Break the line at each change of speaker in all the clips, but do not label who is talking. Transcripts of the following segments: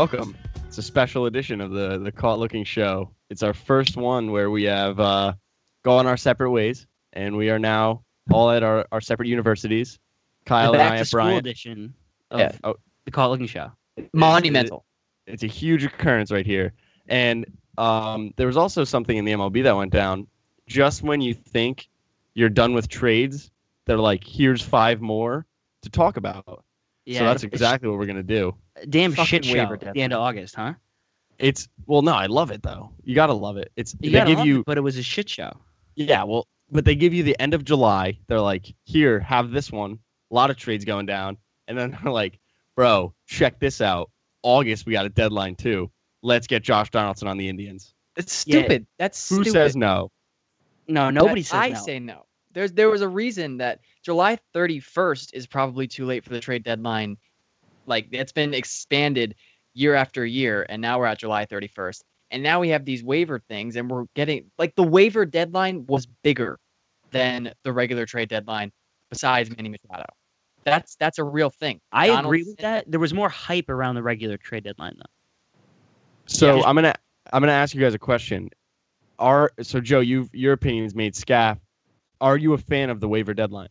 Welcome. It's a special edition of the the Caught Looking Show. It's our first one where we have uh, gone our separate ways, and we are now all at our, our separate universities. Kyle and I at
school edition of
Yeah.
Oh.
the Caught Looking Show.
Monumental.
It's a huge occurrence right here, and um, there was also something in the MLB that went down. Just when you think you're done with trades, they're like, "Here's five more to talk about."
Yeah,
so that's exactly what we're gonna do.
damn
fucking
shit show
waiver
at the end of August, huh?
It's well, no, I love it though. You gotta love it. It's
You
they give you
it, but it was a shit show.
Yeah, well, but they give you the end of July. They're like, here, have this one. A lot of trades going down. And then they're like, bro, check this out. August, we got a deadline too. Let's get Josh Donaldson on the Indians.
It's
Yeah.
stupid. That's
Who
stupid.
says no?
No, nobody
I,
says
I
no.
say no. There's there was a reason that July 31st is probably too late for the trade deadline. Like it's been expanded year after year, and now we're at July 31st. And now we have these waiver things, and we're getting like the waiver deadline was bigger than the regular trade deadline. Besides Manny Machado, that's that's a real thing.
I agree with that. There was more hype around the regular trade deadline, though.
So
Yeah.
I'm gonna I'm gonna ask you guys a question. Are so Joe, you've your opinions made scaff. Are you a fan of the waiver deadline?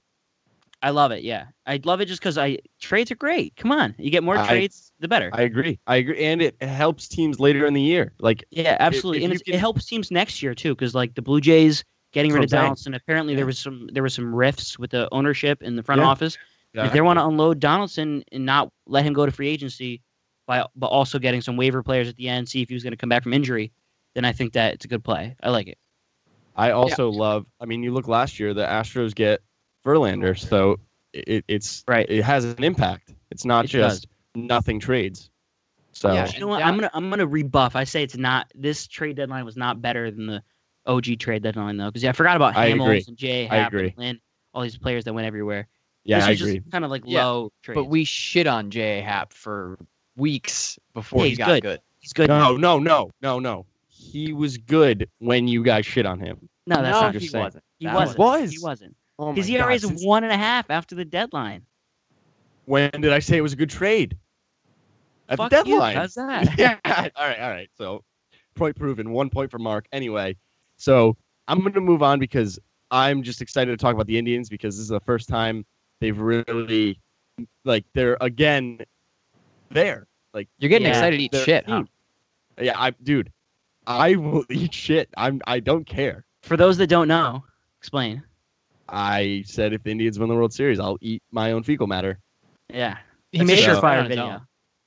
I love it. Yeah, I love it just because I trades are great. Come on, you get more
I-
trades, the better.
I agree. I agree, and it helps teams later in the year. Like
yeah, absolutely,
if
and it's,
can-
it helps teams next year too, because like the Blue Jays getting rid of
That's what I'm saying.
Donaldson. Apparently, there was some there was some rifts with the ownership in the front
Yeah.
office. If they want to unload Donaldson and not let him go to free agency, by but also getting some waiver players at the end, see if he was going to come back from injury, then I think that it's a good play. I like it.
I also love. I mean, you look last year, the Astros get Verlander, so it, it's
Right.
It has an impact. It's not
It does.
just nothing trades. So
Yeah.
You know what?
And
I'm gonna I'm gonna rebuff. I say it's not. This trade deadline was not better than the OG trade deadline though, because yeah, I forgot about
I
Hamels and Jay, Happ, and Lynn, all these players that went everywhere.
yeah,
this
I
was
agree.
Just kind of like
Yeah,
low trades.
But we shit on J.A. Happ for weeks before
Yeah,
he
he's
got
good.
good.
he's good.
No, no, no, no, no. He was good when you guys shit on him.
no, that's
no,
not.
just
he
saying.
wasn't.
He
That
wasn't.
was.
He wasn't.
Oh
His
my
ERA is one and a half after the deadline.
When did I say it was a good trade? At
Fuck
the
you,
deadline.
how's that?
yeah. All right. All right. So, point proven. One point for Mark. Anyway, so I'm going to move on because I'm just excited to talk about the Indians because this is the first time they've really, like, they're again there. Like,
You're getting
Yeah.
excited to eat shit, huh?
yeah, I, dude, I will eat shit. I'm. I don't care.
For those that don't know, explain.
I said if the Indians win the World Series, I'll eat my own fecal matter.
Yeah,
He made
a
sure
So-
surefire video.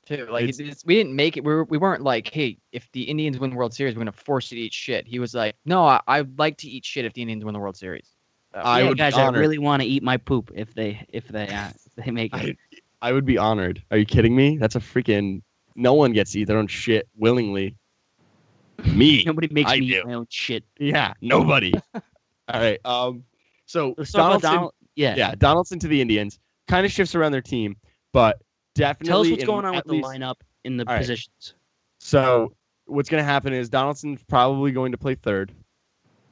too. Like
It's-
it's, we didn't make it. We, were, we weren't like, hey, if the Indians win the World Series, we're gonna force you to eat shit. He was like, no, I, I'd like to eat shit if the Indians win the World Series. So,
I
yeah,
would be
guys, I really want to eat my poop if they if they uh, if they make it.
I, I would be honored. Are you kidding me? That's a freaking. No one gets to eat their own shit willingly. Me.
Nobody makes
I
me
do.
my own shit.
Yeah, nobody. All right. Um. So
Let's
Donaldson,
Donald. Yeah.
yeah, Donaldson to the Indians kind of shifts around their team, but definitely.
Tell us what's
in
going on with the lineup in the
right.
positions.
So what's going to happen is Donaldson's probably going to play third,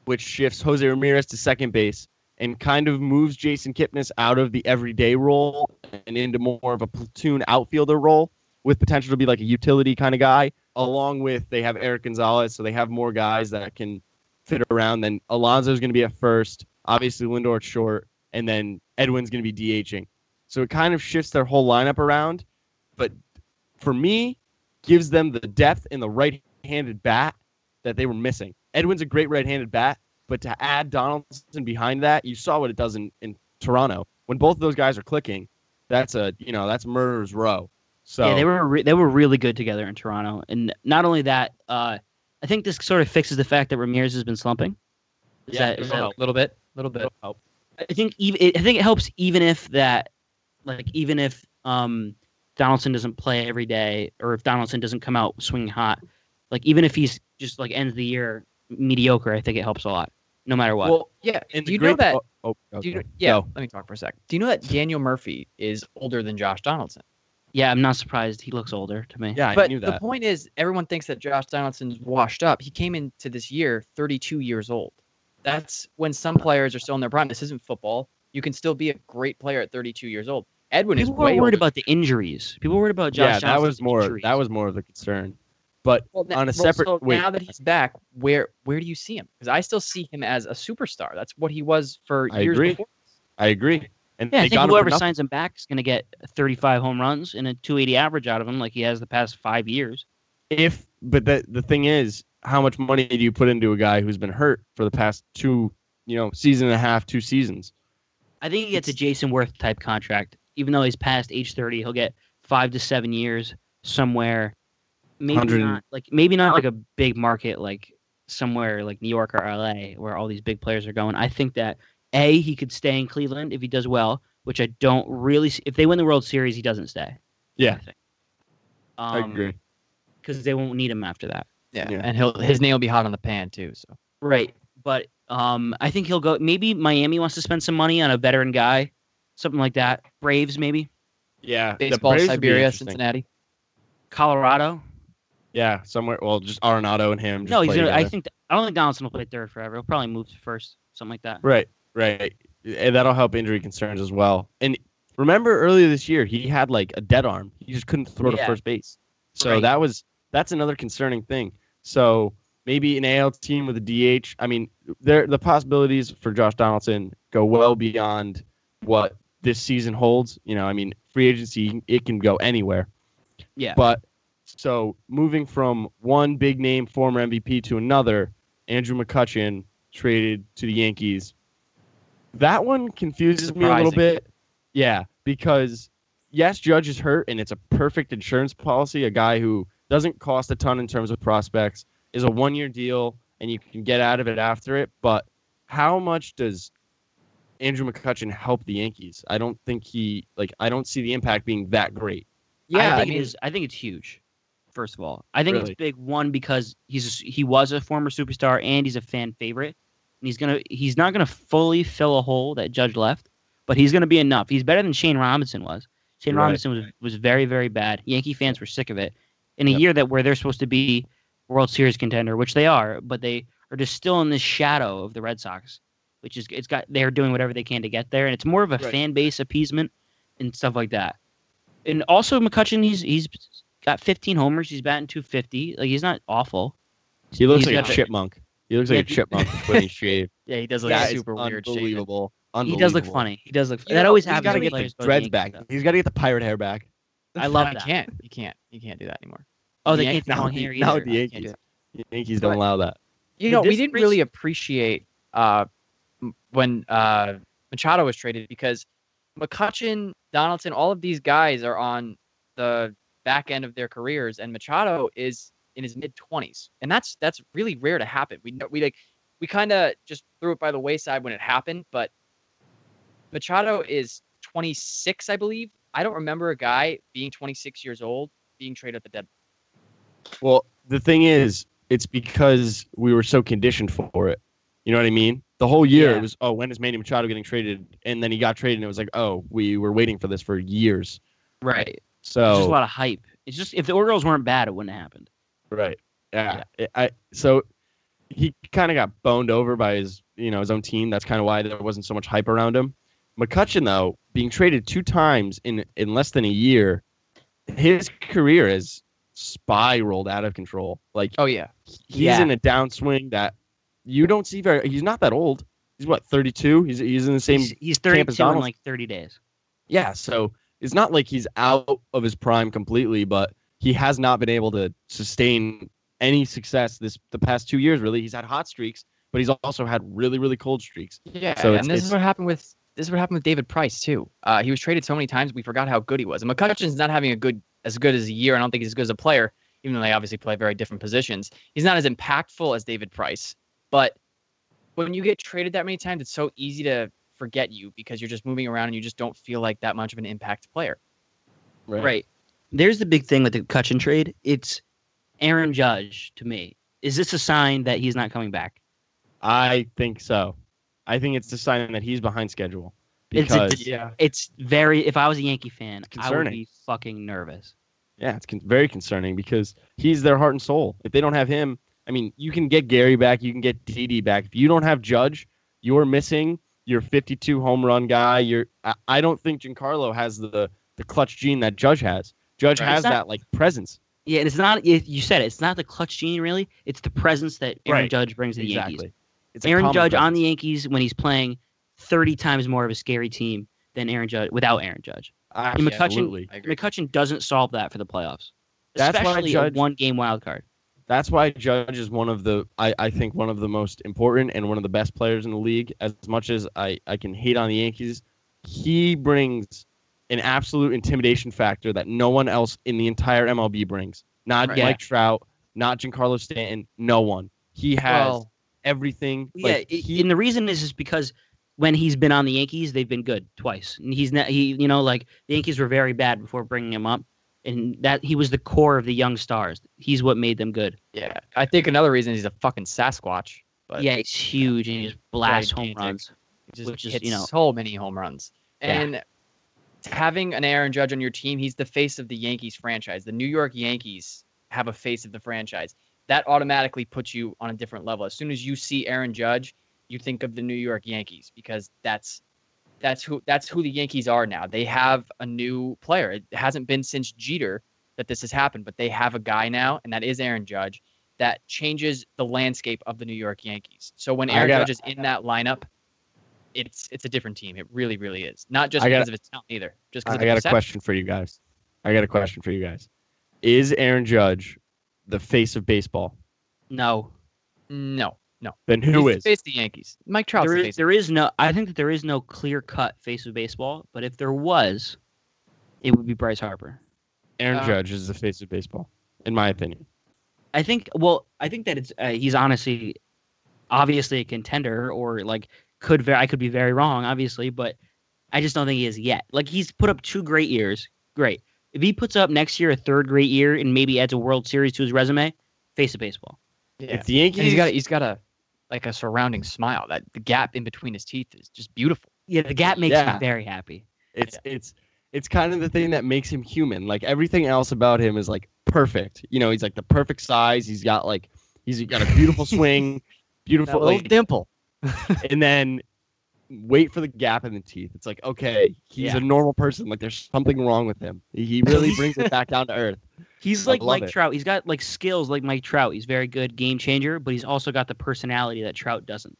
which shifts Jose Ramirez to second base and kind of moves Jason Kipnis out of the everyday role and into more of a platoon outfielder role with potential to be like a utility kind of guy. Along with they have Erik Gonzalez, so they have more guys that can fit around. Then Alonso's going to be at first, obviously Lindor short, and then Edwin's going to be DHing. So it kind of shifts their whole lineup around. But for me, gives them the depth in the right-handed bat that they were missing. Edwin's a great right-handed bat, but to add Donaldson behind that, you saw what it does in, in Toronto. When both of those guys are clicking, that's a you know that's murderer's row. So
yeah, they were re- they were really good together in Toronto, and not only that, uh, I think this sort of fixes the fact that Ramirez has been slumping. Is
Yeah,
that, is that
a little bit, little bit.
help.
I think even I think it helps even if that like even if um Donaldson doesn't play every day or if Donaldson doesn't come out swinging hot, like even if he's just like ends the year mediocre, I think it helps a lot, no matter what.
Well, yeah.
And
do
the
you know that?
Oh, oh,
Do you know, yeah.
Go.
Let me talk for a sec. Do you know that Daniel Murphy is older than Josh Donaldson?
Yeah, I'm not surprised. He looks older to me.
Yeah, I
but
knew
the point is, everyone thinks that Josh Donaldson's washed up. He came into this year 32 years old. That's when some players are still in their prime. This isn't football. You can still be a great player at 32 years old. Edwin is
People were
way
worried
older.
about the injuries. People were worried about Josh
yeah, that was more
injuries.
that was more of the concern. But
Well, na-
on a
well,
separate
so
wait,
now that he's back, where where do you see him? Because I still see him as a superstar. That's what he was for
I
years
agree.
before.
I agree. And
Yeah, I think
got
whoever signs him back is going to get 35 home runs and a 280 average out of him, like he has the past five years.
if but the the thing is, how much money do you put into a guy who's been hurt for the past two, you know, season and a half, two seasons?
I think he gets a Jayson Werth type contract. Even though he's past age 30, he'll get five to seven years somewhere. Maybe
100
not like maybe not like a big market like somewhere like New York or LA where all these big players are going. I think that a he could stay in Cleveland if he does well, which I don't really. See. If they win the World Series, he doesn't stay.
Yeah.
I think.
I
Um,
agree.
because they won't need him after that.
Yeah,
Yeah.
and he'll his name will be hot on the pan too. So
Right. But um, I think he'll go. Maybe Miami wants to spend some money on a veteran guy, something like that. Braves, maybe.
Yeah,
baseball,
Braves would be
Siberia. Cincinnati.
Colorado.
Yeah, somewhere. Well, just Arenado and him. Just
no, he's. Gonna, I think. I don't think Donaldson will play third forever. He'll probably move to first, something like that.
Right, right. And that'll help injury concerns as well. And remember earlier this year, he had like a dead arm. He just couldn't throw to first base. So
Right.
that was that's another concerning thing. So maybe an AL team with a DH. I mean, there the possibilities for Josh Donaldson go well beyond what this season holds. You know, I mean, free agency it can go anywhere.
Yeah.
But so moving from one big name former MVP to another, Andrew McCutchen traded to the Yankees. That one confuses me a little bit. Yeah, because yes, Judge is hurt and it's a perfect insurance policy, a guy who doesn't cost a ton in terms of prospects, is a one year deal and you can get out of it after it, but how much does Andrew McCutchen help the Yankees? I don't think he like I don't see the impact being that great.
Yeah,
I
I
think
mean-
it is. I think it's huge. First of all, I think
Really?
it's big. One because he's he was a former superstar and he's a fan favorite, and he's gonna he's not gonna fully fill a hole that Judge left, but he's gonna be enough. He's better than Shane Robinson was. Shane
Right.
Robinson was was very very bad. Yankee fans were sick of it. In a
Yep.
year that where they're supposed to be World Series contender, which they are, but they are just still in the shadow of the Red Sox, which is it's got they're doing whatever they can to get there, and it's more of a
Right.
fan base appeasement and stuff like that. And also McCutchen, he's he's got 15 homers. He's batting 250. Like he's not awful.
He looks
He's
like a chipmunk. He looks like
Yeah,
a chipmunk when he's shaved.
Yeah, he does look
That is
super weird. shaven.
Unbelievable.
He does look funny. He does look.
You
that
know,
always
He's
happens.
got to get the dreads back.
though.
He's got to get the pirate hair back.
I love
You
that.
can't. You can't. You can't do that anymore.
Oh, they
The
can't do long
now
hair
the- now the
I can't do
Yankees. The Yankees don't
But-
allow that.
You know, we didn't really appreciate uh, when uh, Machado was traded because McCutchen, Donaldson, all of these guys are on the back end of their careers, and Machado is in his mid twenties, and that's that's really rare to happen. We we like we kind of just threw it by the wayside when it happened, but Machado is 26, I believe. I don't remember a guy being 26 years old being traded at the deadline.
Well, the thing is, it's because we were so conditioned for it. You know what I mean? The whole year
Yeah.
it was, oh, when is Manny Machado getting traded? And then he got traded, and it was like, oh, we were waiting for this for years.
Right.
So
There's just a lot of hype. It's just if the Orioles weren't bad, it wouldn't have happened.
Right. Yeah. It- I so he kind of got boned over by his you know his own team. That's kind of why there wasn't so much hype around him. McCutchen though, being traded two times in in less than a year, his career has spiraled out of control. Like
Oh yeah,
he's
Yeah.
in a downswing that you don't see very. He's not that old. He's what 32. He's he's in the same
He's, he's 32 in like 30 days.
yeah, so it's not like he's out of his prime completely, but he has not been able to sustain any success this the past two years. Really, he's had hot streaks, but he's also had really really cold streaks.
Yeah,
So
and this is what happened with this is what happened with David Price too. Uh, he was traded so many times we forgot how good he was. And McCutchen's not having a good as good as a year. I don't think he's as good as a player, even though they obviously play very different positions. He's not as impactful as David Price, but when you get traded that many times, it's so easy to forget you because you're just moving around and you just don't feel like that much of an impact player.
Right. There's the big thing with the Cutchin trade. It's Aaron Judge to me. Is this a sign that he's not coming back?
I think so. I think it's a sign that he's behind schedule
It's a-
Yeah.
It's very. If I was a Yankee fan, I would be fucking nervous.
yeah, it's con- very concerning because he's their heart and soul. If they don't have him, I mean, you can get Gary back, you can get Didi back. If you don't have Judge, you're missing your 52 home run guy. You're I, I don't think Giancarlo has the the clutch gene that Judge has. Judge
Right.
has
not-
that like presence.
Yeah, and it's not. You said it. It's not the clutch gene really. It's the presence that Aaron
Right.
Judge brings to the Yankees.
It's
Aaron
common
Judge on the Yankees when he's playing 30 times more of a scary team than Aaron Judge without Aaron Judge. And McCutchen,
Absolutely.
I.
McCutchen doesn't solve that for the playoffs.
That's why Judge-
a one game wild card.
That's why Judge is one of the I, I think one of the most important and one of the best players in the league. As much as I, I can hate on the Yankees, he brings an absolute intimidation factor that no one else in the entire MLB brings. Not
Right.
Mike Trout, not Giancarlo Stanton, no one. He has
Well,
everything.
Yeah,
like, he-
and the reason is is because when he's been on the Yankees, they've been good twice. And he's not he you know like the Yankees were very bad before bringing him up, and that he was the core of the young stars. He's what made them good.
yeah, I think another reason is he's a fucking Sasquatch. But
yeah, he's huge and he just blasts home runs.
He just
which is, you know-
so many home runs.
Yeah.
Having an Aaron Judge on your team, he's the face of the Yankees franchise. The New York Yankees have a face of the franchise. That automatically puts you on a different level. As soon as you see Aaron Judge, you think of the New York Yankees because that's that's who that's who the Yankees are now. They have a new player. It hasn't been since Jeter that this has happened, but they have a guy now, and that is Aaron Judge. That changes the landscape of the New York Yankees. So when Aaron Judge is in that lineup, it's it's a different team. It really, really is. Not just
I
because
gotta-
of its talent either. Just because
I
because
got a question for you guys. I got a question for you guys. Is Aaron Judge the face of baseball?
No,
No, no.
Then who
He's
is?
the face of the Yankees? Mike Trout's
There,
the
is, there is no. I think that there is no clear cut face of baseball. But if there was, it would be Bryce Harper.
Aaron
Uh,
Judge is the face of baseball, in my opinion.
I think. Well, I think that it's. Uh, he's honestly, obviously a contender, or like could. Very, I could be very wrong, obviously, but I just don't think he is yet. Like he's put up two great years. Great. If he puts up next year a third great year and maybe adds a World Series to his resume, face of baseball.
yeah.
If the Yankees,
And he's got he's got a like a surrounding smile. That the gap in between his teeth is just beautiful.
Yeah, the gap makes
Yeah.
me very happy.
it's it's it's kind of the thing that makes him human. Like everything else about him is like perfect. You know, he's like the perfect size. He's got like he's got a beautiful swing,
That
beautiful.
little
Like,
dimple.
and then wait for the gap in the teeth. It's like okay, he's
Yeah.
a normal person. Like there's something wrong with him. He really brings it back down to earth.
He's
I
like Mike
it.
Trout. He's got like skills like Mike Trout. He's very good game changer, but he's also got the personality that Trout doesn't.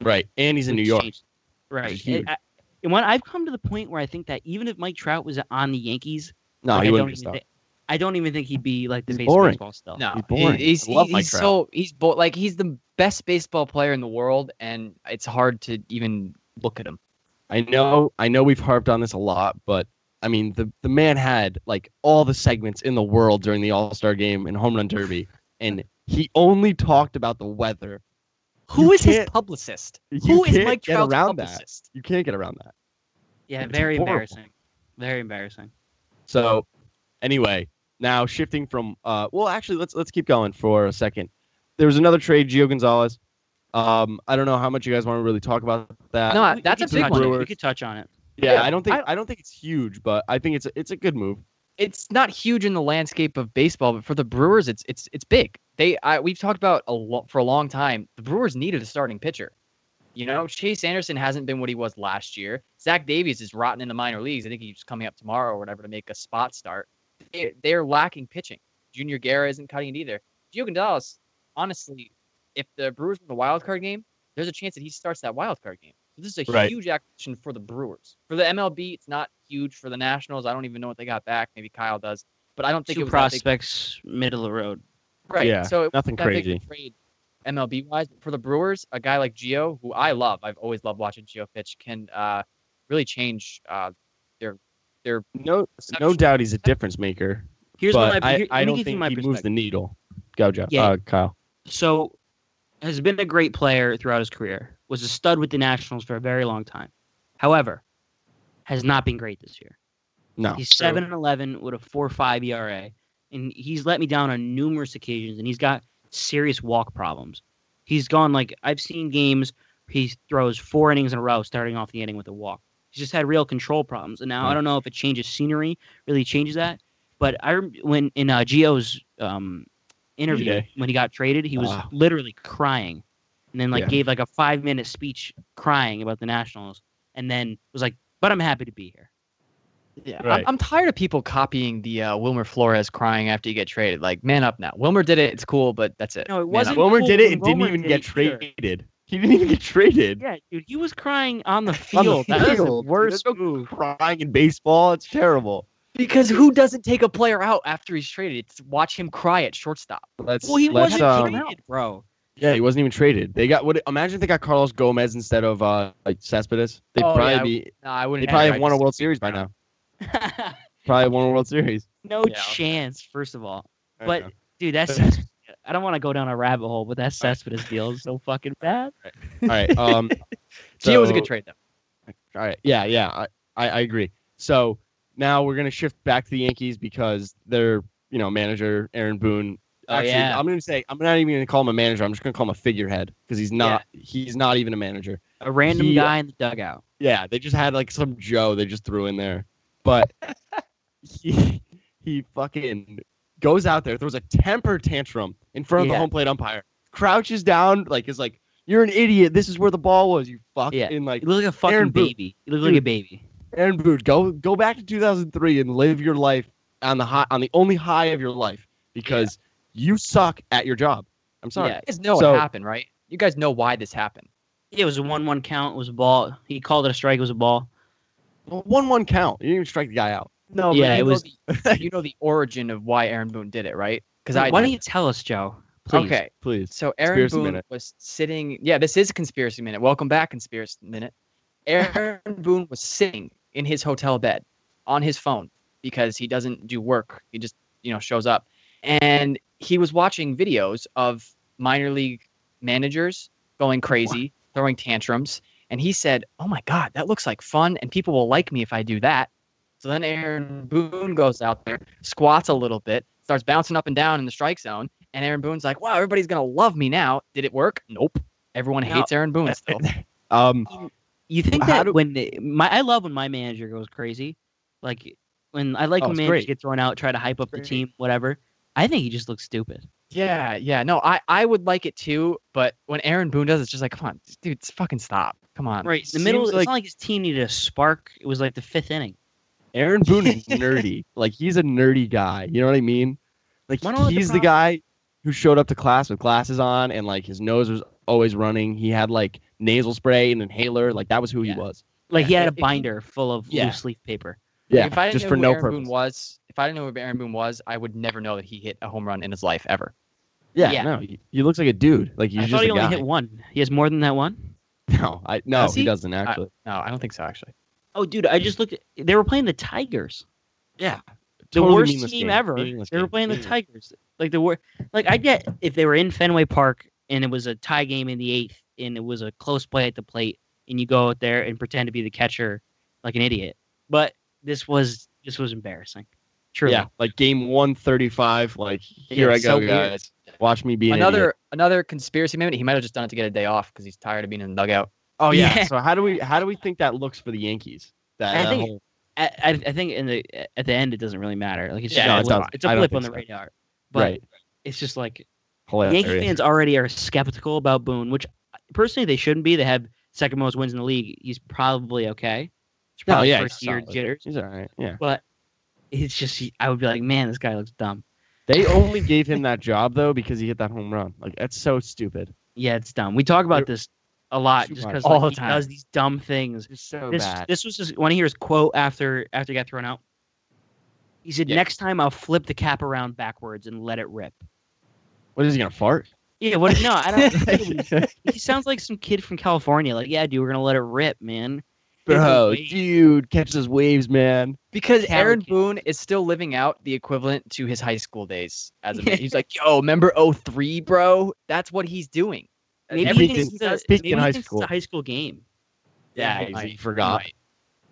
Right, and he's in New York.
changed- Right. And, I, and when I've come to the point where I think that even if Mike Trout was on the Yankees,
No,
like,
he
I
wouldn't
don't
be
even
stuck.
thi- I don't even think he'd be like the
He's
face
boring.
baseball still.
No,
He's boring.
He's,
I love
he's,
Mike
he's
Trout.
so he's bo- like he's the best baseball player in the world, and it's hard to even look at him.
I know, I know we've harped on this a lot, but I mean, the the man had like all the segments in the world during the All Star Game and Home Run Derby, and he only talked about the weather.
Who
You
is his publicist? Who is
can't
Mike Trout's
around that.
publicist?
You can't get around that.
Yeah,
It's
very
horrible.
embarrassing. Very embarrassing.
So, anyway, now shifting from uh, well, actually, let's let's keep going for a second. There was another trade, Gio Gonzalez. Um, I don't know how much you guys want to really talk about that.
No,
We- we
that's a big one.
We could touch on it.
yeah,
yeah,
I don't think
I-
I, don't think it's huge, but I think it's a, it's a good move.
it's not huge in the landscape of baseball, but for the Brewers, it's it's it's big. They I, we've talked about a lot for a long time. The Brewers needed a starting pitcher. You know, Chase Anderson hasn't been what he was last year. Zach Davies is rotten in the minor leagues. I think he's coming up tomorrow or whatever to make a spot start. They, they're lacking pitching. Junior Guerra isn't cutting it either. Gio Gonzalez, honestly, if the Brewers win the wild card game, there's a chance that he starts that wild card game. So this is a
Right.
huge acquisition for the Brewers. For the MLB, it's not huge. For the Nationals, I don't even know what they got back. Maybe Kyle does, but I don't think
Two
it was that big.
prospects, middle of the road.
Right.
Yeah,
so it
nothing
wasn't that big
crazy.
of trade MLB wise. For the Brewers, a guy like Gio, who I love, I've always loved watching Gio pitch, can uh, really change uh, their
No, no doubt he's a difference maker,
Here's
but
what my,
I,
here-
I
me
don't think he moves the needle. Go, Joe.
Yeah.
Uh, Kyle.
so has been a great player throughout his career. Was a stud with the Nationals for a very long time. However, has not been great this year.
No.
He's
True.
seven and eleven with a four five ERA, and he's let me down on numerous occasions. And he's got serious walk problems. He's gone like I've seen games. He throws four innings in a row, starting off the inning with a walk. He's just had real control problems. And now I don't know if a change of scenery really changes that. But I when in uh, Gio's um, interview
day.
when he got traded, he was
Ah.
literally crying and then like
Yeah.
gave like a five minute speech crying about the Nationals, and then was like, "But I'm happy to be here."
Yeah,
Right.
I'm, I'm tired of people copying the uh, Wilmer Flores crying after you get traded. Like, man up now. Wilmer did it. It's cool, but that's it.
No, it
Man
wasn't.
up.
Wilmer
cool
did it
when
and didn't even
did
get
it either.
traded. He didn't even get traded.
Yeah, dude, he was crying on the
On the
field. That was the
field.
worst
There's no
move.
Crying in baseball, it's terrible.
Because who doesn't take a player out after he's traded? It's watch him cry at shortstop.
Let's,
Well, he
let's,
wasn't
um,
traded, bro.
Yeah, he wasn't even traded. They got what? Imagine if they got Carlos Gomez instead of uh like Cespedes. They'd
Oh,
probably
yeah,
be.
No, I wouldn't.
probably
have
have won a World Series by now. Probably won a World Series.
no
Yeah.
chance. First of all,
I
but
know.
dude, that's. I don't want to go down a rabbit hole, but that Cespedes deal is so fucking bad.
all right. Um.
Gio was a good trade though.
All right. Yeah, yeah. I, I, I agree. So now we're gonna shift back to the Yankees because their you know manager Aaron Boone.
Oh, yeah.
I'm gonna say I'm not even gonna call him a manager. I'm just gonna call him a figurehead because he's not. He's not even a manager.
A random
He-
guy in the dugout.
Yeah, they just had like some Joe they just threw in there, but he he fucking goes out there, throws a temper tantrum in front of the home plate umpire, crouches down, like is like, "You're an idiot. This is where the ball was. You fuck."
Yeah.
And like
You look like a fucking
Aaron Boone.
baby. You look like a baby.
Aaron Boone, go go back to 2003 and live your life on the high on the only high of your life because you suck at your job. I'm sorry.
Yeah.
You guys know
So-
what happened, right? You guys know why this happened.
It was a one-one count. It was a ball. He called it a strike. It was a ball.
One one count. You didn't even strike the guy out.
No,
but Yeah, it was-
The, you know the origin of why Aaron Boone did it, right? Because I
Why don't you tell us, Joe? Please.
Okay,
Please.
so Aaron
Conspiracy
Boone
Minute.
was sitting. Yeah, this is a conspiracy minute. Welcome back, conspiracy minute. Aaron Boone was sitting in his hotel bed on his phone because he doesn't do work. He just you know shows up, and he was watching videos of minor league managers going crazy, throwing tantrums, and he said, "Oh my God, that looks like fun, and people will like me if I do that." So then Aaron Boone goes out there, squats a little bit, starts bouncing up and down in the strike zone, and Aaron Boone's like, "Wow, everybody's gonna love me now." Did it work? Nope. Everyone
No.
hates Aaron Boone still.
Um.
You think that
do-
when the- my I love when my manager goes crazy, like when I like
Oh,
when
it's
managers
great.
get thrown out, try to hype up the team, whatever. I think he just looks stupid.
Yeah, yeah. No, I I would like it too, but when Aaron Boone does, it's just like, come on, dude, fucking stop. Come on.
Right, in the middle.
seems
It's not like his team needed a spark. It was like the fifth inning.
Aaron Boone is nerdy. Like he's a nerdy guy. You know what I mean? Like
Wanna know what the
he's the, guy who showed up to class with glasses on and like his nose was always running. He had like nasal spray and inhaler. Like that was who
Yeah.
he was.
Like he had a binder full of
Yeah.
loose leaf paper.
Yeah,
if I didn't
just
know
for
who
no
Aaron
purpose.
Boone was, if I didn't know who Aaron Boone was, I would never know that he hit a home run in his life ever.
Yeah,
Yeah.
no, he, he looks like a dude. Like he's
I
just
thought he
a
only
guy.
hit one. He has more than that one.
No, I no,
Does
he?
he?
doesn't actually.
No, I don't think so actually.
Oh, dude, I just looked. At, they were playing the Tigers.
yeah,
the
Totally
worst team
game.
ever.
Meaningless
They were
game.
playing the
mm.
Tigers. Like the wor Like I get if they were in Fenway Park and it was a tie game in the eighth and it was a close play at the plate and you go out there and pretend to be the catcher like an idiot. But this was this was embarrassing. True.
Yeah, like game one thirty five. Like here
Yeah,
I
so
go,
weird.
guys. Watch me be an
another
idiot.
another conspiracy minute. He might have just done it to get a day off because he's tired of being in the dugout.
Oh yeah.
Yeah.
So how do we how do we think that looks for the Yankees? That,
I
that
think-
whole-
I, I, think in the at the end it doesn't really matter. Like it's just
Yeah,
a blip, it's a blip on the
so.
radar. But
right.
it's just like
Hilarious.
Yankee fans already are skeptical about Boone, which personally they shouldn't be. They have second most wins in the league. He's probably okay. It's probably
yeah,
first year
solid.
jitters,
He's all right. Yeah.
but it's just I would be like, man, this guy looks dumb.
They only gave him that job though because he hit that home run. Like that's so stupid.
Yeah, it's dumb. We talk about this a lot just because
All
like,
the
he
time.
does these dumb things.
It's so
This
bad.
this was just want to hear his quote after after he got thrown out. He said,
Yeah.
"Next time I'll flip the cap around backwards and let it rip."
What is he gonna fart?
Yeah, what? No, I don't. he sounds like some kid from California. Like, yeah, dude, we're gonna let it rip, man.
Bro, dude, catch those waves, man.
Because
Carrot
Aaron. Boone is still living out the equivalent to his high school days as a man. He's like, yo, remember 03, bro? That's what he's doing.
Maybe
Everything-
he thinks it's a, maybe
in
he
high
thinks
school.
It's a high school game.
Yeah,
he
he forgot.
He might.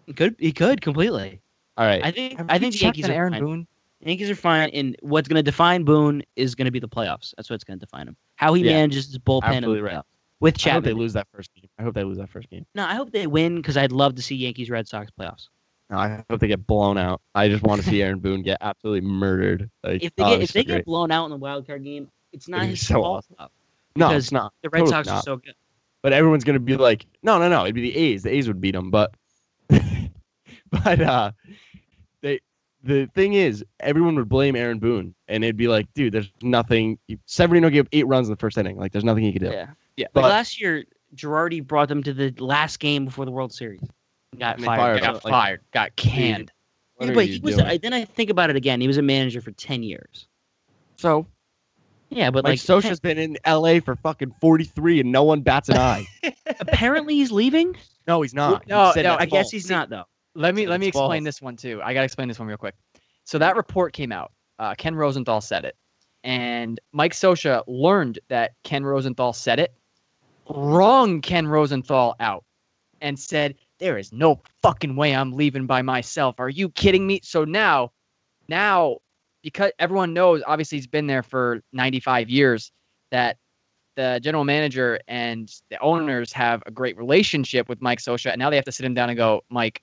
He could he could completely.
All right.
I think
Have
I think the Yankees are
Aaron
fine.
Boone.
Yankees are fine, and what's going to define Boone is going to be the playoffs. That's what's going to define him. How he
Yeah,
manages his bullpen in the
absolutely right.
playoffs. with
I hope they lose that first game. I hope they lose that first game.
No, I hope they win because I'd love to see Yankees Red Sox playoffs.
No, I hope they get blown out. I just want to see Aaron Boone get absolutely murdered. Like,
If they
oh,
get if they
so great.
get blown out in the wild card game, it's not
It'd
his
so
fault.
awesome. No,
Because
it's not.
The Red
Totally
Sox are so good.
But everyone's gonna be like, no, no, no. It'd be the A's. The A's would beat them. But, but uh, they. The thing is, everyone would blame Aaron Boone, and it'd be like, dude, there's nothing. Severino gave eight runs in the first inning. Like, there's nothing he could do.
Yeah.
Yeah.
But last year, Girardi brought them to the last game before the World Series. Got fired.
fired
got.
Like,
fired, got canned.
Are
but he was.
doing?
Then I think about it again. He was a manager for ten years.
So,
Yeah, but
Mike
like
Scioscia's been in L.A. for fucking 43, and no one bats an eye.
apparently he's leaving.
no, he's not. He
No,
said
no,
that's
I guess he's not though.
Let me let me explain
false.
this one too. I gotta explain this one real quick. So that report came out. Uh, Ken Rosenthal said it, and Mike Scioscia learned that Ken Rosenthal said it. Wrong Ken Rosenthal out, and said there is no fucking way I'm leaving by myself. Are you kidding me? So now, now, because everyone knows, obviously he's been there for 95 years, that the general manager and the owners have a great relationship with Mike Scioscia, and now they have to sit him down and go, Mike,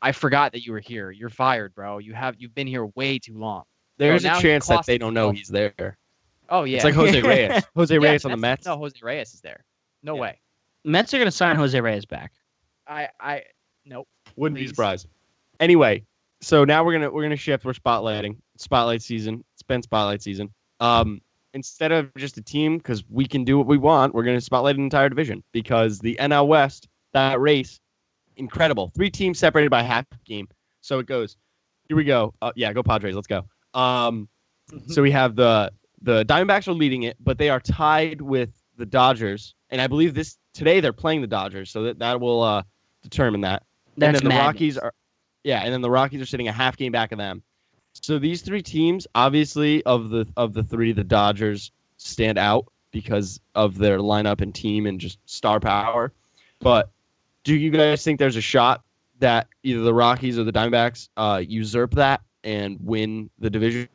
I forgot that you were here. You're fired, bro. You have you've been here way too long.
There's
So
a chance that they don't know he's there.
Oh yeah,
It's like Jose Reyes. Jose
Yeah,
Reyes on the Mets.
No, Jose Reyes is there. No
Yeah.
way.
Mets are going to sign Jose Reyes back.
I I nope.
Wouldn't be surprised. Anyway, so now we're gonna we're gonna shift. We're spotlighting spotlight season. It's been spotlight season. Um, instead of just a team, because we can do what we want, we're gonna spotlight an entire division because the NL West that race, incredible. Three teams separated by half game. So it goes. Here we go. Uh, yeah, go Padres. Let's go. Um, so we have the the Diamondbacks are leading it, but they are tied with the Dodgers, and I believe this today they're playing the Dodgers, so that that will uh, determine that
That's
and then the
madness.
Rockies are, yeah, and then the Rockies are sitting a half game back of them. So these three teams, obviously, of the of the three, the Dodgers stand out because of their lineup and team and just star power. But do you guys think there's a shot that either the Rockies or the Diamondbacks uh, usurp that and win the division?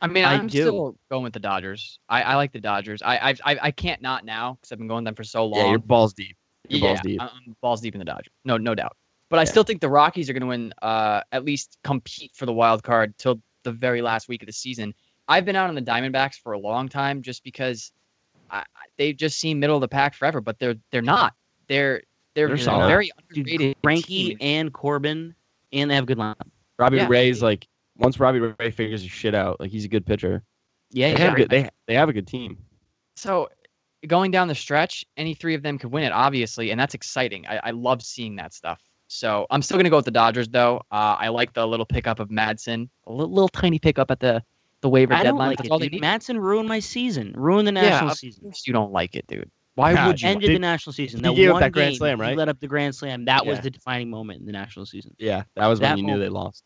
I mean,
I
I'm
do.
still going with the Dodgers. I, I like the Dodgers. I I I can't not now because I've been going with them for so long.
Yeah, your balls deep. Your
yeah,
balls deep.
I'm balls deep in the Dodgers. No, no doubt. But I
Yeah.
still think the Rockies are going to win. Uh, at least compete for the wild card till the very last week of the season. I've been out on the Diamondbacks for a long time just because I, I- they just seem middle of the pack forever, but they're they're not. They're they're,
They're
very
Dude,
underrated.
Greinke
team.
and Corbin, and they have a good lineup.
Robbie
Yeah.
Ray's like once Robbie Ray figures his shit out, like he's a good pitcher.
Yeah,
They
yeah.
have good, they they have a good team.
So going down the stretch, any three of them could win it, obviously, and that's exciting. I, I love seeing that stuff. So I'm still gonna go with the Dodgers, though. Uh, I like the little pickup of Madson, a little, little tiny pickup at the the waiver
I don't
deadline.
like
That's
it,
all they need.
Madson ruined my season. Ruined the national
of
season.
you don't like it, dude. Why
Yeah,
would you?
Ended
They-
the national season. That
gave up
one
that grand
game,
slam, right?
let up the grand slam. That was the defining moment in the national season.
Yeah, that was when
That
you knew they lost.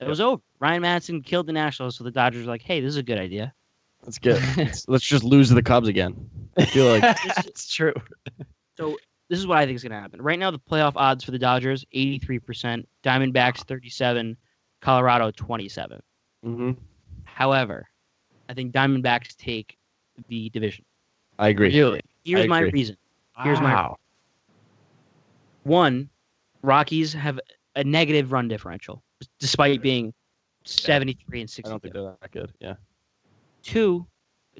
It was over. Ryan Madson killed the Nationals, so the Dodgers were like, "Hey, this is a good idea."
Let's get let's, let's just lose to the Cubs again. I feel like
it's true.
So this is what I think is going to happen. Right now, the playoff odds for the Dodgers: eighty-three percent, Diamondbacks thirty-seven, Colorado twenty-seven.
Mhm.
However, I think Diamondbacks take the division.
I agree.
Really?
Here's my
agree.
reason. Here's my-
Wow.
One, Rockies have a negative run differential, despite being seventy-three and
I don't think they're that good. Yeah.
Two,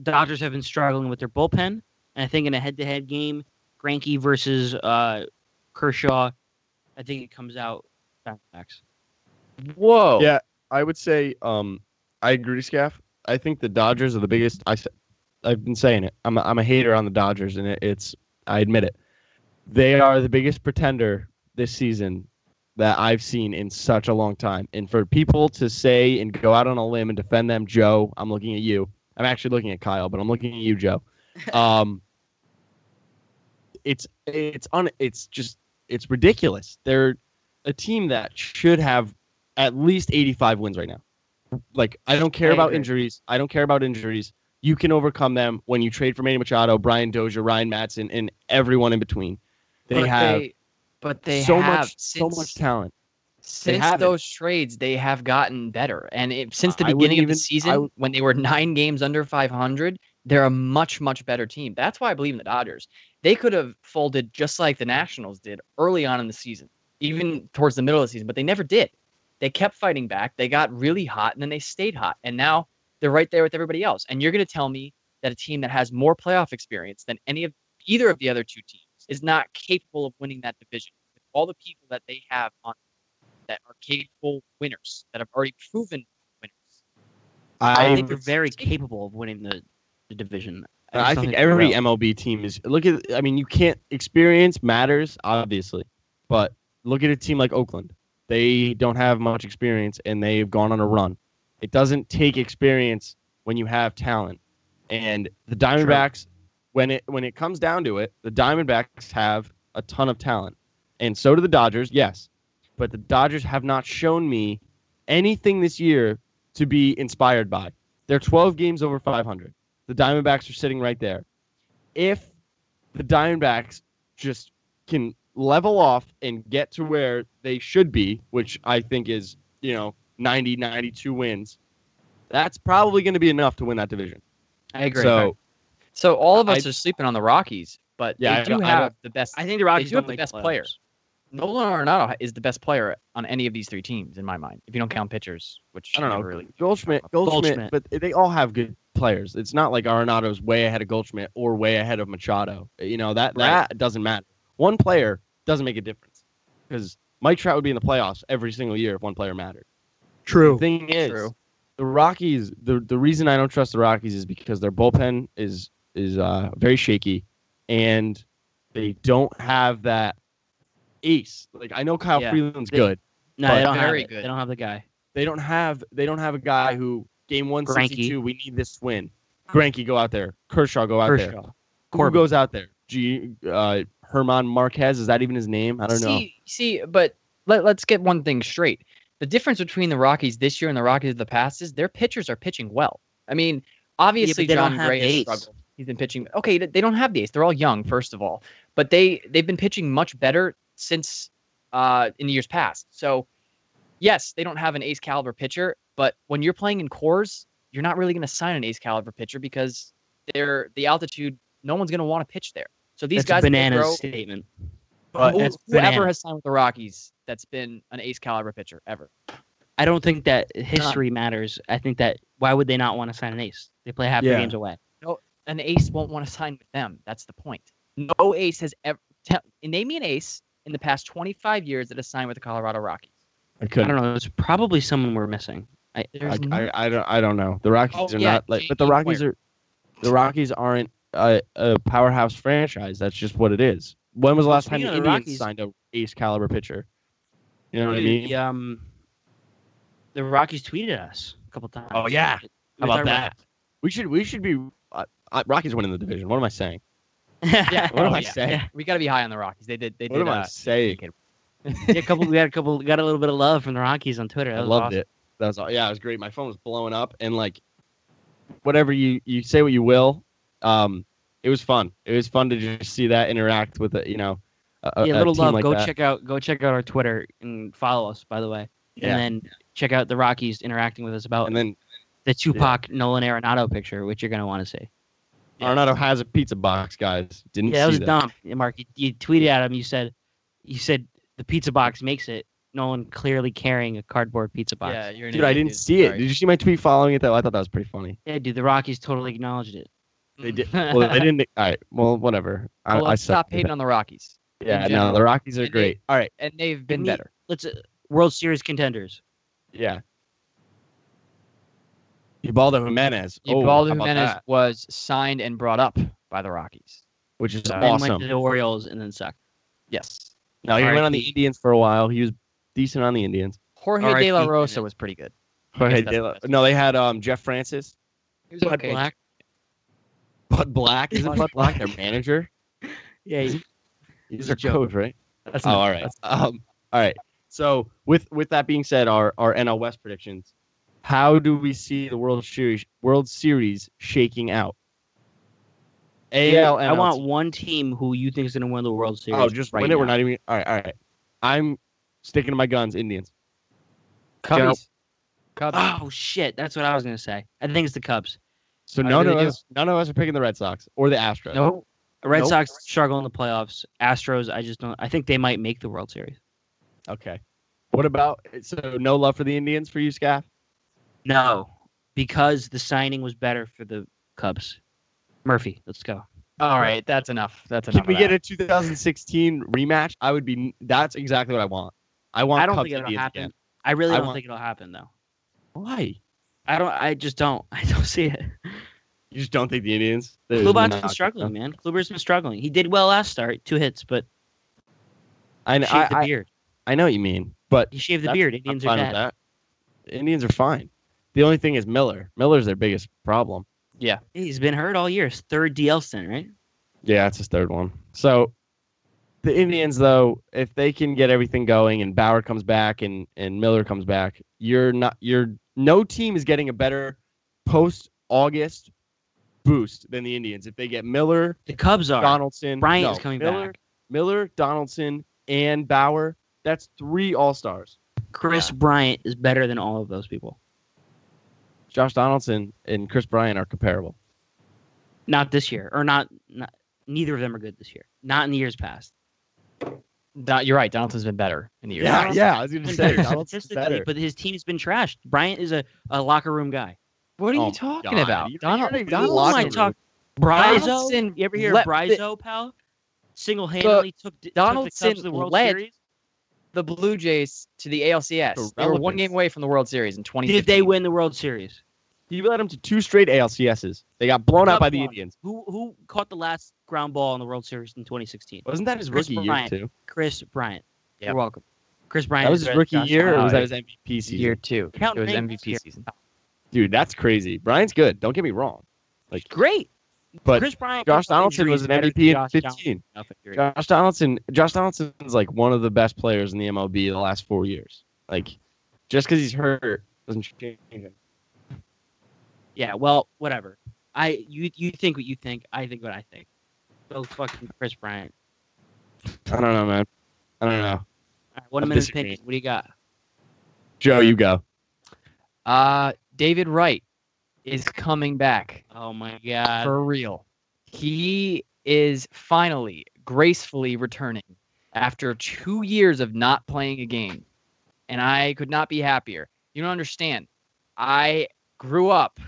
Dodgers have been struggling with their bullpen, and I think in a head-to-head game, Greinke versus uh, Kershaw, I think it comes out Diamondbacks.
Whoa.
Yeah. I would say um I agree, Scaff. I think the Dodgers are the biggest. I, I've been saying it. I'm a, I'm a hater on the Dodgers, and it, it's I admit it. They are the biggest pretender this season that I've seen in such a long time. And for people to say and go out on a limb and defend them, Joe, I'm looking at you. I'm actually looking at Kyle, but I'm looking at you, Joe. Um, it's it's on it's just it's ridiculous. They're a team that should have at least 85 wins right now. Like I don't care
I
about
agree.
injuries. I don't care about injuries. You can overcome them when you trade for Manny Machado, Brian Dozier, Ryan Madson, and everyone in between. They
but
have
They, but they
so
have
much so much talent.
Since those trades, they have gotten better, and it, since the beginning of
even-
the season,
would-
when they were nine games under 500, they're a much much better team. That's why I believe in the Dodgers. They could have folded just like the Nationals did early on in the season, even towards the middle of the season, but they never did. They kept fighting back. They got really hot, and then they stayed hot, and now they're right there with everybody else. And you're going to tell me that a team that has more playoff experience than any of either of the other two teams is not capable of winning that division. With all the people that they have on that are capable winners that have already proven winners.
I
I
think they're very capable of winning the, the division. just
I think every. MLB team is look at. I mean, you can't experience matters obviously, but look at a team like Oakland. They don't have much experience and they've gone on a run. It doesn't take experience when you have talent. And the Diamondbacks, when it when it comes down to it, the Diamondbacks have a ton of talent, and so do the Dodgers. Yes, but the Dodgers have not shown me anything this year to be inspired by. They're 12 games over 500. The Diamondbacks are sitting right there. If the Diamondbacks just can level off and get to where they should be, which I think is, you know, 90, 92 wins, that's probably going to be enough to win that division.
I agree.
So,
So all of us
I-
are sleeping on the Rockies, but
Yeah,
they do
don't-
have the best.
I think the Rockies
do have the best
playoffs.
player. Nolan Arenado is the best player on any of these three teams in my mind, if you don't count pitchers, which
I don't know.
really.
Goldschmidt, Goldschmidt,
Goldschmidt.
but they all have good players. It's not like Arenado's way ahead of Goldschmidt or way ahead of Machado. You know that
Right.
that doesn't matter. One player doesn't make a difference because Mike Trout would be in the playoffs every single year if one player mattered. True. The thing is,
True.
the Rockies. The the reason I don't trust the Rockies is because their bullpen is is uh, very shaky, and they don't have that ace. Like I know Kyle
Yeah.
Freeland's
They-
good.
No, they don't have
very
it.
good.
They don't have the guy.
They don't have they don't have a guy who game one sixty two. We need this win. Greinke go out there. Kershaw go out there.
Kershaw.
Who goes out there? G uh, Herman Marquez. Is that even his name? I don't know.
see, See, but let, let's get one thing straight. The difference between the Rockies this year and the Rockies of the past is their pitchers are pitching well. I mean, obviously
they don't Jon
Gray has struggled. He's been pitching. Okay, they don't have the ace. They're all young, first of all, but they they've been pitching much better since uh, in the years past. So, yes, they don't have an ace caliber pitcher, but when you're playing in Coors, you're not really going to sign an ace caliber pitcher because they're the altitude. No one's going to want to pitch there. So these
That's
guys
a
that they
banana
throw-
statement.
But
who- whoever
banana.
has signed with the Rockies that's been an ace caliber pitcher ever.
I don't think that history matters. I think that why would they not want to sign an ace? They play half
Yeah.
their games away.
No, An ace won't want to sign with them. That's the point. No ace has ever. Tell, name me an ace in the past 25 years that has signed with the Colorado Rockies.
I
I
couldn't.
don't know. There's probably someone we're missing. I,
I,
no-
I, I don't I don't know. The Rockies
Oh,
are
yeah,
not like, but the
J.E.
Rockies are, the Rockies aren't a, a powerhouse franchise. That's just what it is. When was the last time the
speaking of the
Indians
Rockies-
signed a ace caliber pitcher? You know what I
the,
mean?
um, the Rockies tweeted us a couple times.
Oh, yeah.
We
How about
talked
that? We should we should be uh, uh, Rockies winning the division. What am I saying?
yeah,
What am
Oh,
I
yeah.
saying?
we got to be high on the Rockies. They did. They
What
did.
am I
uh,
saying?
yeah, a couple. We had a couple. Got a little bit of love from the Rockies on Twitter. That
I
was
loved
awesome.
it. That was all- yeah, it was great. My phone was blowing up, and like, whatever you you say what you will, um, it was fun. It was fun to just see that interact with it. You know, a,
yeah,
a
little love.
like
go
that.
check out. Go check out our Twitter and follow us. By the way,
Yeah.
and then check out the Rockies interacting with us about
And then
the Tupac Nolan Arenado picture, which you're gonna want to see.
Yeah.
Arenado has a pizza box, guys. Didn't
Yeah, that was
that.
dumb. Mark, you, you tweeted at him. You said, you said the pizza box makes it. Nolan clearly carrying a cardboard pizza box.
Yeah, you're an
Dude, I didn't see it.
Sorry.
Did you see my tweet following it though? I thought that was pretty funny.
Yeah, dude, the Rockies totally acknowledged it.
They did. Well, they didn't. All right. Well, whatever. I,
Well,
I
let's
suck
stop
at
hating on the Rockies.
Yeah, no, the Rockies are
And they-
great. All right.
and they've been
me-
better.
Let's uh, World Series contenders.
Yeah. Ubaldo Jimenez. Oh,
Ubaldo
how about
Jimenez
that?
was signed and brought up by the Rockies.
which is
Then
awesome.
went to the Orioles and then sucked.
Yes.
No, he went on the Indians for a while. He was decent on the Indians.
Jorge
RIP
De La Rosa was pretty good.
Jorge De La- no, they had um Jeff Francis.
He was
Bud
okay.
Black.
Bud Black isn't
Bud
Bud Black
Black.
their manager?
Yeah,
He's
He's
their
a
coach, right?
That's
Oh,
not-
all right.
that's-
Um, all right. So with with that being said, our our NL West predictions. How do we see the World Series World Series shaking out? AL,
I want one team who you think is going to win the World Series.
Oh, just
right
win it. We're not even. All right, all right. I'm sticking to my guns. Indians.
Cubbies. Cubs.
Oh shit, that's what I was going to say. I think it's the Cubs.
So
I
none of
really do.
us, none of us are picking the Red Sox or the Astros.
No.
The Red
Nope.
Sox struggle in the playoffs. Astros, I just don't. I think they might make the World Series.
Okay. What about so no love for the Indians for you, Scaff?
No, because the signing was better for the Cubs. Murphy, let's go.
All right, that's enough. That's enough.
Can we
of
get a 2016 rematch? I would be. That's exactly what I want. I want.
I don't
Cubs
think it'll
Indians
happen.
again.
I really
I
don't
want-
think it'll happen though.
Why?
I don't. I just don't. I don't see it.
You just don't think the Indians?
Kluber's been struggling, man. Kluber's been struggling. He did well last start, two hits, but
I,
he
I,
the beard.
I know what you mean, but
He shaved the beard. Indians are bad.
Indians are fine. The only thing is Miller. Miller's their biggest problem.
Yeah, he's been hurt all year. His third DL stint, right?
Yeah, it's his third one. So the Indians, though, if they can get everything going and Bauer comes back and, and Miller comes back, you're not you're no team is getting a better post August boost than the Indians. If they get Miller,
The Cubs are.
Donaldson,
Bryant
no,
is coming
Miller,
back.
Miller, Donaldson, and Bauer, that's three all stars.
Kris Bryant is better than all of those people.
Josh Donaldson and Kris Bryant are comparable.
Not this year, or not. not neither of them are good this year. Not in the years past.
Don- you're right. Donaldson's been better in the year.
Yeah,
Donaldson-
yeah, I was gonna say Donaldson's
statistically,
better.
but his team's been trashed. Bryant is a, a locker room guy.
What are
Oh
you talking
God,
about? Donald,
you're not even
Donald-
Who am I
locker room.
Donaldson
You ever hear
let
of Bryzzo, pal? Single handedly took, took the
Donaldson
Cubs to the World
led
Series.
the Blue Jays to the ALCS.
For
They were one game away from the World Series in 2015.
Did they win the World Series?
He led them to two straight ALCSs. They got blown out by the
won.
Indians.
Who who caught the last ground ball in the World Series in 2016?
Wasn't that his
Kris
rookie
Bryant.
year too?
Kris Bryant.
Yep.
You're welcome. Kris Bryant.
That was his rookie year, or was that his MVP season?
year two.
Count
it was MVP
here.
season.
Dude, that's crazy. Bryant's good. Don't get me wrong. Like,
Great.
but
Kris Bryant.
Josh Donaldson was an MVP in
Josh
15.
Donaldson.
Josh Donaldson, Josh Donaldson's like one of the best players in the MLB the last four years. Like, just because he's hurt doesn't change anything.
Yeah. Well, whatever. I you you think what you think. I think what I think. Go fucking Kris Bryant.
I don't know, man. I don't know.
All right, one
I'm
minute
disagreeing.
opinion. What do you got?
Joe, you go.
Uh, David Wright is coming back
Oh my god.
for real. He is finally gracefully returning after two years of not playing a game. And I could not be happier. You don't understand. I grew up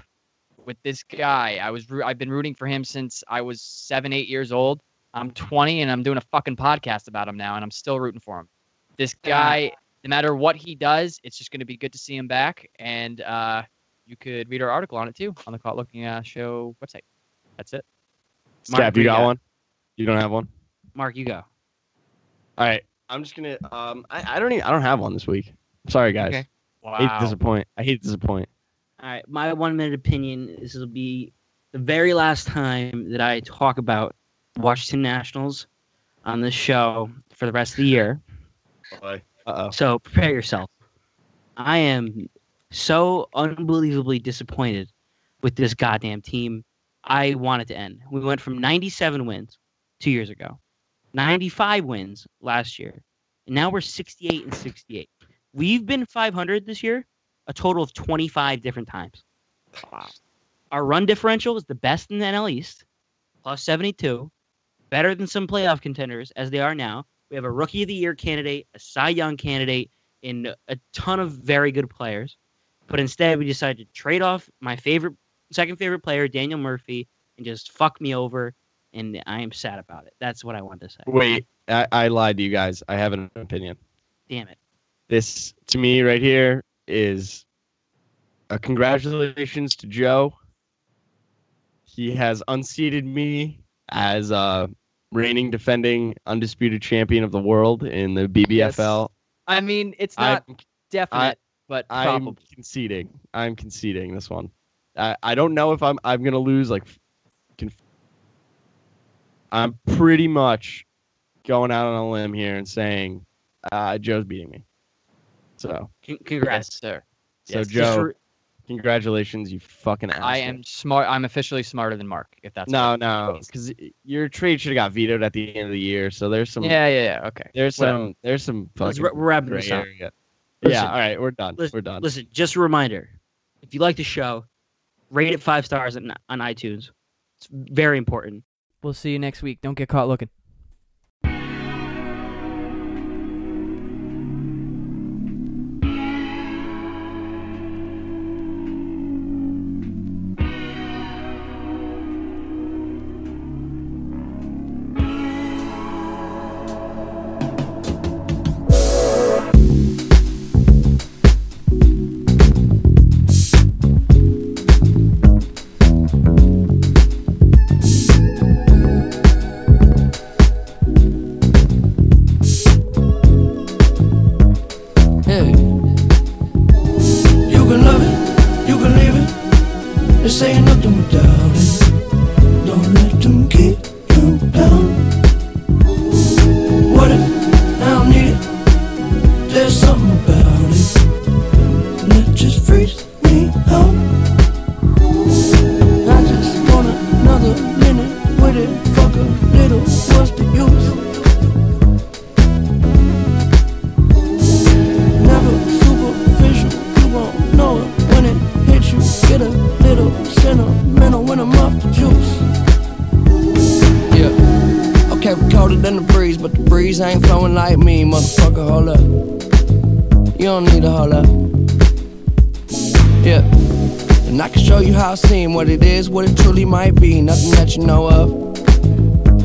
with this guy. I was I've been rooting for him since I was seven, eight years old. I'm 20 and I'm doing a fucking podcast about him now, and I'm still rooting for him. This guy, no matter what he does, it's just going to be good to see him back. And uh, you could read our article on it too on the Caught Looking uh, Show website. That's it.
Mark,
Steph, you got
got?
one? You don't have one?
Mark, you go.
All right. I'm just gonna. Um, I, I don't even. I don't have one this week. Sorry, guys.
Okay.
I hate to disappoint. I hate to disappoint.
All right, my one minute opinion. This will be the very last time that I talk about Washington Nationals on this show for the rest of the year.
Uh oh.
So prepare yourself. I am so unbelievably disappointed with this goddamn team. I want it to end. We went from 97 wins two years ago, 95 wins last year, and now we're 68 and 68. We've been 500 this year, a total of 25 different times. Wow. Our run differential is the best in the NL East, plus 72, better than some playoff contenders as they are now. We have a rookie of the year candidate, a Cy Young candidate, and a ton of very good players. But instead, we decided to trade off my favorite, second favorite player, Daniel Murphy, and just fuck me over. And I am sad about it. That's what I wanted to say.
Wait, I, I lied to you guys. I have an opinion.
Damn it.
This to me right here is a congratulations to Joe. He has unseated me as uh reigning defending undisputed champion of the world in the BBFL.
I mean, it's not
I'm,
definite, but
I'm conceding. I'm conceding this one. I, I don't know if I'm I'm gonna lose like. Conf- I'm pretty much going out on a limb here and saying uh, Joe's beating me. So
Con- congrats.
Yes, sir.
so
Yes.
Joe,
re-
congratulations, you fucking asshole.
I am smart. I'm officially smarter than Mark. If that's
no
what-
no because your trade should have got vetoed at the end of the year. So there's some
Yeah, yeah, yeah. Okay.
there's
whatever.
some there's some
Let's
fucking
wra- we're wrapping this up. Listen,
yeah, all right, we're done.
listen-
we're done.
Listen, just a reminder: if you like the show, rate it five stars on, on iTunes. It's very important.
We'll see you next week. Don't get caught looking.
Ain't flowing like me, motherfucker. Hold up. You don't need to hold up. Yeah. And I can show you how I seem, what it is, what it truly might be. Nothing that you know of.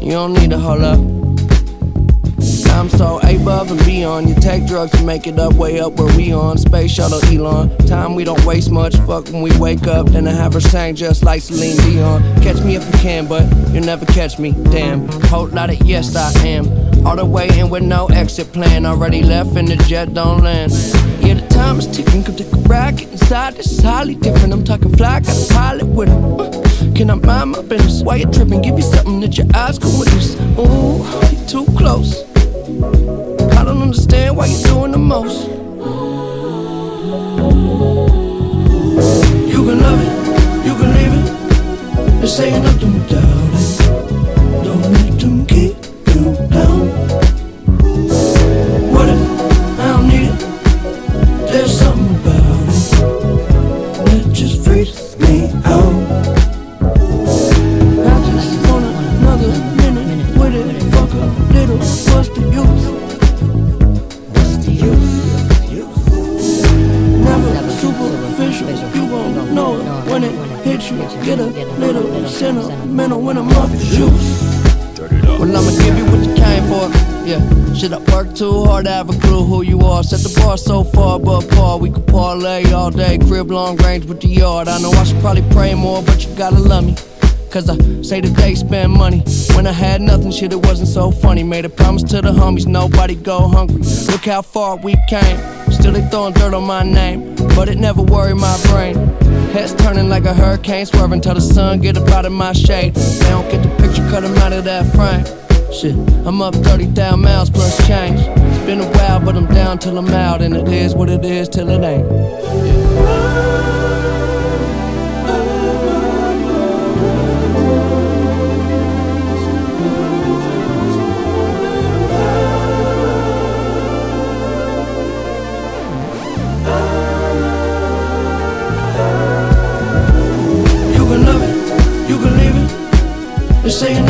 You don't need to hold up. I'm so above and beyond. You take drugs to make it up, way up where we on. Space shuttle Elon. Time we don't waste much. Fuck when we wake up. Then I have her sang just like Celine Dion. Catch me if you can, but you'll never catch me. Damn. Whole lot of yes, I am. All the way in with no exit plan. Already left and the jet don't land. Yeah, the time is ticking. Come take a get inside. Is highly different. I'm talking fly, got a pilot with him. Uh, can I mind my business? Why you tripping? Give you something that your eyes can witness. Ooh, you're too close. I don't understand why you're doing the most. You can love it, you can leave it. This ain't nothing without There's something about it that just freaks me out. I just want another minute with it. Fuck a little, what's the use? What's the use? Never superficial. You won't know it when it hits you. Get a little sentimental when I'm off your shoes. Well, I'ma give you what you came for. Yeah, shit, I work too hard to have a clue who you are. Set the bar so far, all day. Crib long range with the yard. I know I should probably pray more, but you gotta love me. Cause I say that they spend money. When I had nothing, shit, it wasn't so funny. Made a promise to the homies, nobody go hungry. Look how far we came. Still they throwing dirt on my name, but it never worried my brain. Heads turning like a hurricane, swerving till the sun get up out of my shade. They don't get the picture, cut 'em out of that frame. Shit, I'm up 30,000 miles plus change. It's been a while, but I'm down till I'm out, and it is what it is till it ain't. You can